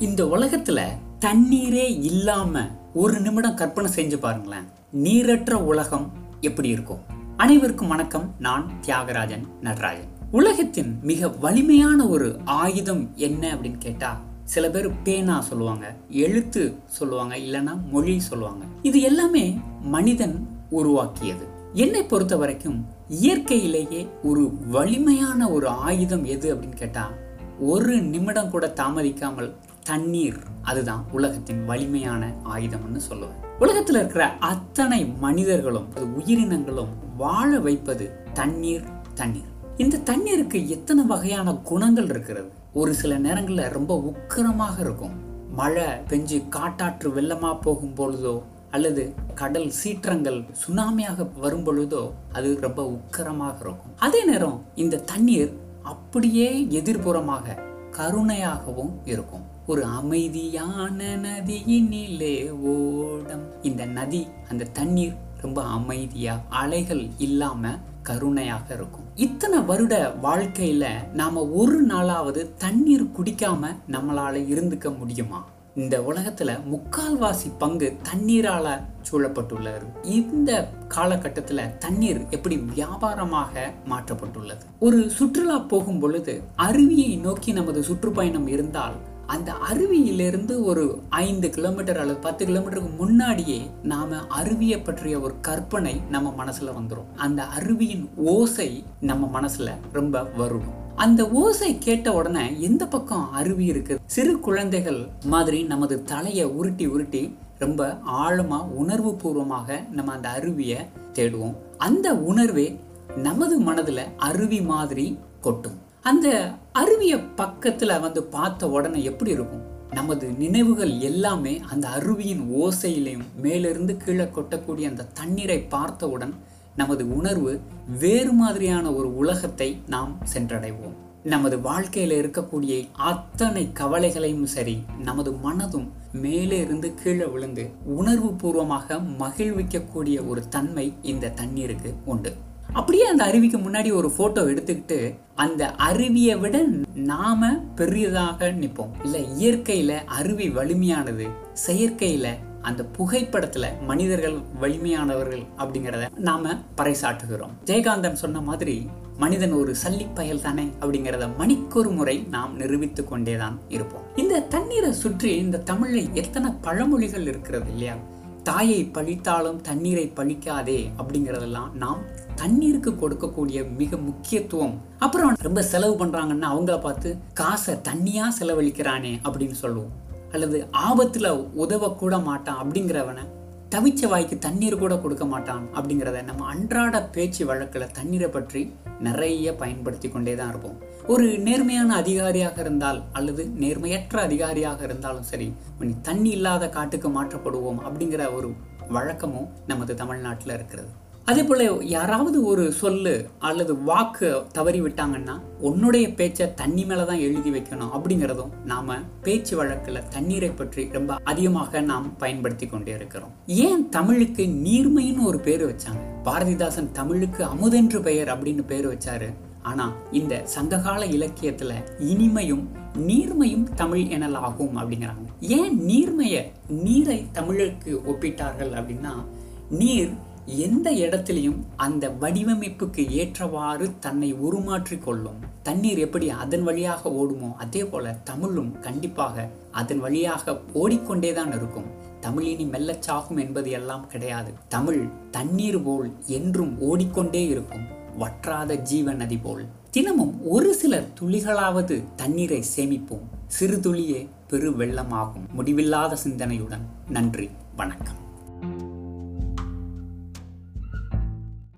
இந்த உலகத்துல தண்ணீரே இல்லாம ஒரு நிமிடம் கற்பனை செஞ்சு பாருங்களேன். நீரற்ற உலகம் எப்படி இருக்கும்? அனைவருக்கும் வணக்கம். நான் தியாகராஜன் நடராஜன். உலகத்தின் மிக வலிமையான ஒரு ஆயுதம் என்ன அப்படின்னு கேட்டா சில பேர் பேனா சொல்லுவாங்க எழுத்து சொல்லுவாங்க இல்லைன்னா மொழி சொல்லுவாங்க. இது எல்லாமே மனிதன் உருவாக்கியது. என்னை பொறுத்த வரைக்கும் இயற்கையிலேயே ஒரு வலிமையான ஒரு ஆயுதம் எது அப்படின்னு கேட்டா ஒரு நிமிடம் கூட தாமதிக்காமல் தண்ணீர் அதுதான் உலகத்தின் வலிமையான ஆயுதம்னு சொல்லுவேன் உலகத்தில் இருக்கிற அத்தனை மனிதர்களும் அது உயிரினங்களும் வாழ வைப்பது தண்ணீர் தண்ணீர். இந்த தண்ணீருக்கு எத்தனை வகையான குணங்கள் இருக்கிறது? ஒரு சில நேரங்களில் ரொம்ப உக்கரமாக இருக்கும். மழை பெஞ்சு காட்டாற்று வெள்ளமா போகும் பொழுதோ அல்லது கடல் சீற்றங்கள் சுனாமியாக வரும் பொழுதோ அது ரொம்ப உக்கரமாக இருக்கும். அதே நேரம் இந்த தண்ணீர் அப்படியே எதிர்புறமாக கருணையாகவும் இருக்கும். ஒரு அமைதியான நதியினிலே ஓடம். இந்த நதி அந்த தண்ணீர் ரொம்ப அமைதியா அலைகள் இல்லாம கருணையாக இருக்கும். இத்தனை வருட வாழ்க்கையில நாம ஒரு நாளாவது தண்ணீர் குடிக்காம நம்மளால இருந்துக்க முடியுமா? இந்த உலகத்துல முக்கால்வாசி பங்கு தண்ணீரால சூழப்பட்டுள்ளது. இந்த காலகட்டத்துல தண்ணீர் எப்படி வியாபாரமாக மாற்றப்பட்டுள்ளது? ஒரு சுற்றுலா போகும் பொழுது அருவியை நோக்கி நமது சுற்றுப்பயணம் இருந்தால் அந்த அருவியிலிருந்து ஒரு ஐந்து கிலோமீட்டர் அல்லது பத்து கிலோமீட்டருக்கு முன்னாடியே நாம அருவியை பற்றிய ஒரு கற்பனை நம்ம மனசுல வந்துடும் அந்த அருவியின் ஓசை நம்ம மனசுல ரொம்ப வரும். அந்த ஓசை கேட்ட உடனே எந்த பக்கம் அருவி இருக்கு? சிறு குழந்தைகள் மாதிரி நமது தலையை உருட்டி உருட்டி ரொம்ப ஆழமா உணர்வு பூர்வமாக நம்ம அந்த அருவியை தேடுவோம். அந்த உணர்வே நமது மனதுல அருவி மாதிரி கொட்டும். அந்த அருவிய பக்கத்துல வந்து பார்த்த உடனே எப்படி இருக்கும்? நமது நினைவுகள் எல்லாமே அந்த அருவியின் ஓசையிலையும் மேலிருந்து கீழே கொட்டக்கூடிய அந்த தண்ணீரை பார்த்தவுடன் நமது உணர்வு வேறு மாதிரியான ஒரு உலகத்தை நாம் சென்றடைவோம். நமது வாழ்க்கையில இருக்கக்கூடிய அத்தனை கவலைகளையும் சரி நமது மனதும் மேலே இருந்து கீழே விழுந்து உணர்வு பூர்வமாக மகிழ்விக்கக்கூடிய ஒரு தன்மை இந்த தண்ணீருக்கு உண்டு. அப்படியே அந்த அருவிக்கு முன்னாடி ஒரு போட்டோ எடுத்துக்கிட்டு அந்த அருவியை விட நாம பெரியதாக நிற்போம். இல்ல இயற்கையில அருவி வலிமையானது செயற்கையில அந்த புகைப்படத்துல மனிதர்கள் வலிமையானவர்கள் அப்படிங்கிறத நாம பறைசாட்டுகிறோம் ஜெயகாந்தன் சொன்ன மாதிரி மனிதன் ஒரு சல்லிப்பயல் தானே அப்படிங்கிறத மணிக்கொரு முறை நாம் நிரூபித்து கொண்டேதான் இருப்போம். இந்த தண்ணீரை சுற்றி இந்த தமிழ்ல எத்தனை பழமொழிகள் இருக்கிறது இல்லையா? தாயை பழித்தாலும் தண்ணீரை பழிக்காதே அப்படிங்கிறதெல்லாம் நாம் தண்ணீருக்கு கொடுக்கக்கூடிய மிக முக்கியத்துவம். அப்புறம் ரொம்ப செலவு பண்றாங்கன்னா அவங்கள பார்த்து காசை தண்ணியா செலவழிக்கிறானே அப்படின்னு சொல்லுவோம். அல்லது ஆபத்துல உதவக்கூட மாட்டான் அப்படிங்கிறவனை தவிச்ச வாய்க்கு தண்ணீர் கூட கொடுக்க மாட்டான் அப்படிங்கிறத நம்ம அன்றாட பேச்சு வழக்கில் தண்ணீரை பற்றி நிறைய பயன்படுத்தி கொண்டே தான் இருப்போம். ஒரு நேர்மையான அதிகாரியாக இருந்தால் அல்லது நேர்மையற்ற அதிகாரியாக இருந்தாலும் சரி நீ தண்ணி இல்லாத காட்டுக்கு மாற்றப்படுவோம் அப்படிங்கிற ஒரு வழக்கமும் நமது தமிழ்நாட்டில் இருக்கிறது. அதே போல் யாராவது ஒரு சொல்லு அல்லது வாக்கு தவறி விட்டாங்கன்னா உன்னுடைய பேச்சை தண்ணி மேலே தான் எழுதி வைக்கணும். அப்படிங்கிறதும் நாம் பேச்சு வழக்கில் தண்ணீரை பற்றி ரொம்ப அதிகமாக நாம் பயன்படுத்தி கொண்டே இருக்கிறோம். ஏன் தமிழுக்கு நீர்மைன்னு ஒரு பேர் வச்சாங்க? பாரதிதாசன் தமிழுக்கு அமுதென்று பெயர் அப்படின்னு பேர் வச்சாரு. ஆனால் இந்த சங்ககால இலக்கியத்தில் இனிமையும் நீர்மையும் தமிழ் எனல் ஆகும் அப்படிங்கிறாங்க. ஏன் நீர்மைய நீரை தமிழுக்கு ஒப்பிட்டார்கள் அப்படின்னா நீர் எந்த இடத்துலையும் அந்த வடிவமைப்புக்கு ஏற்றவாறு தன்னை உருமாற்றி கொள்ளும். தண்ணீர் எப்படி அதன் வழியாக ஓடுமோ அதே போல தமிழும் கண்டிப்பாக அதன் வழியாக ஓடிக்கொண்டே தான் இருக்கும். தமிழினி மெல்லச்சாகும் என்பது எல்லாம் கிடையாது. தமிழ் தண்ணீர் போல் என்றும் ஓடிக்கொண்டே இருக்கும். வற்றாத ஜீவ நதி போல். தினமும் ஒரு சிலர் துளிகளாவது தண்ணீரை சேமிப்போம். சிறு துளியே பெரு வெள்ளமாகும். முடிவில்லாத சிந்தனையுடன். நன்றி. வணக்கம்.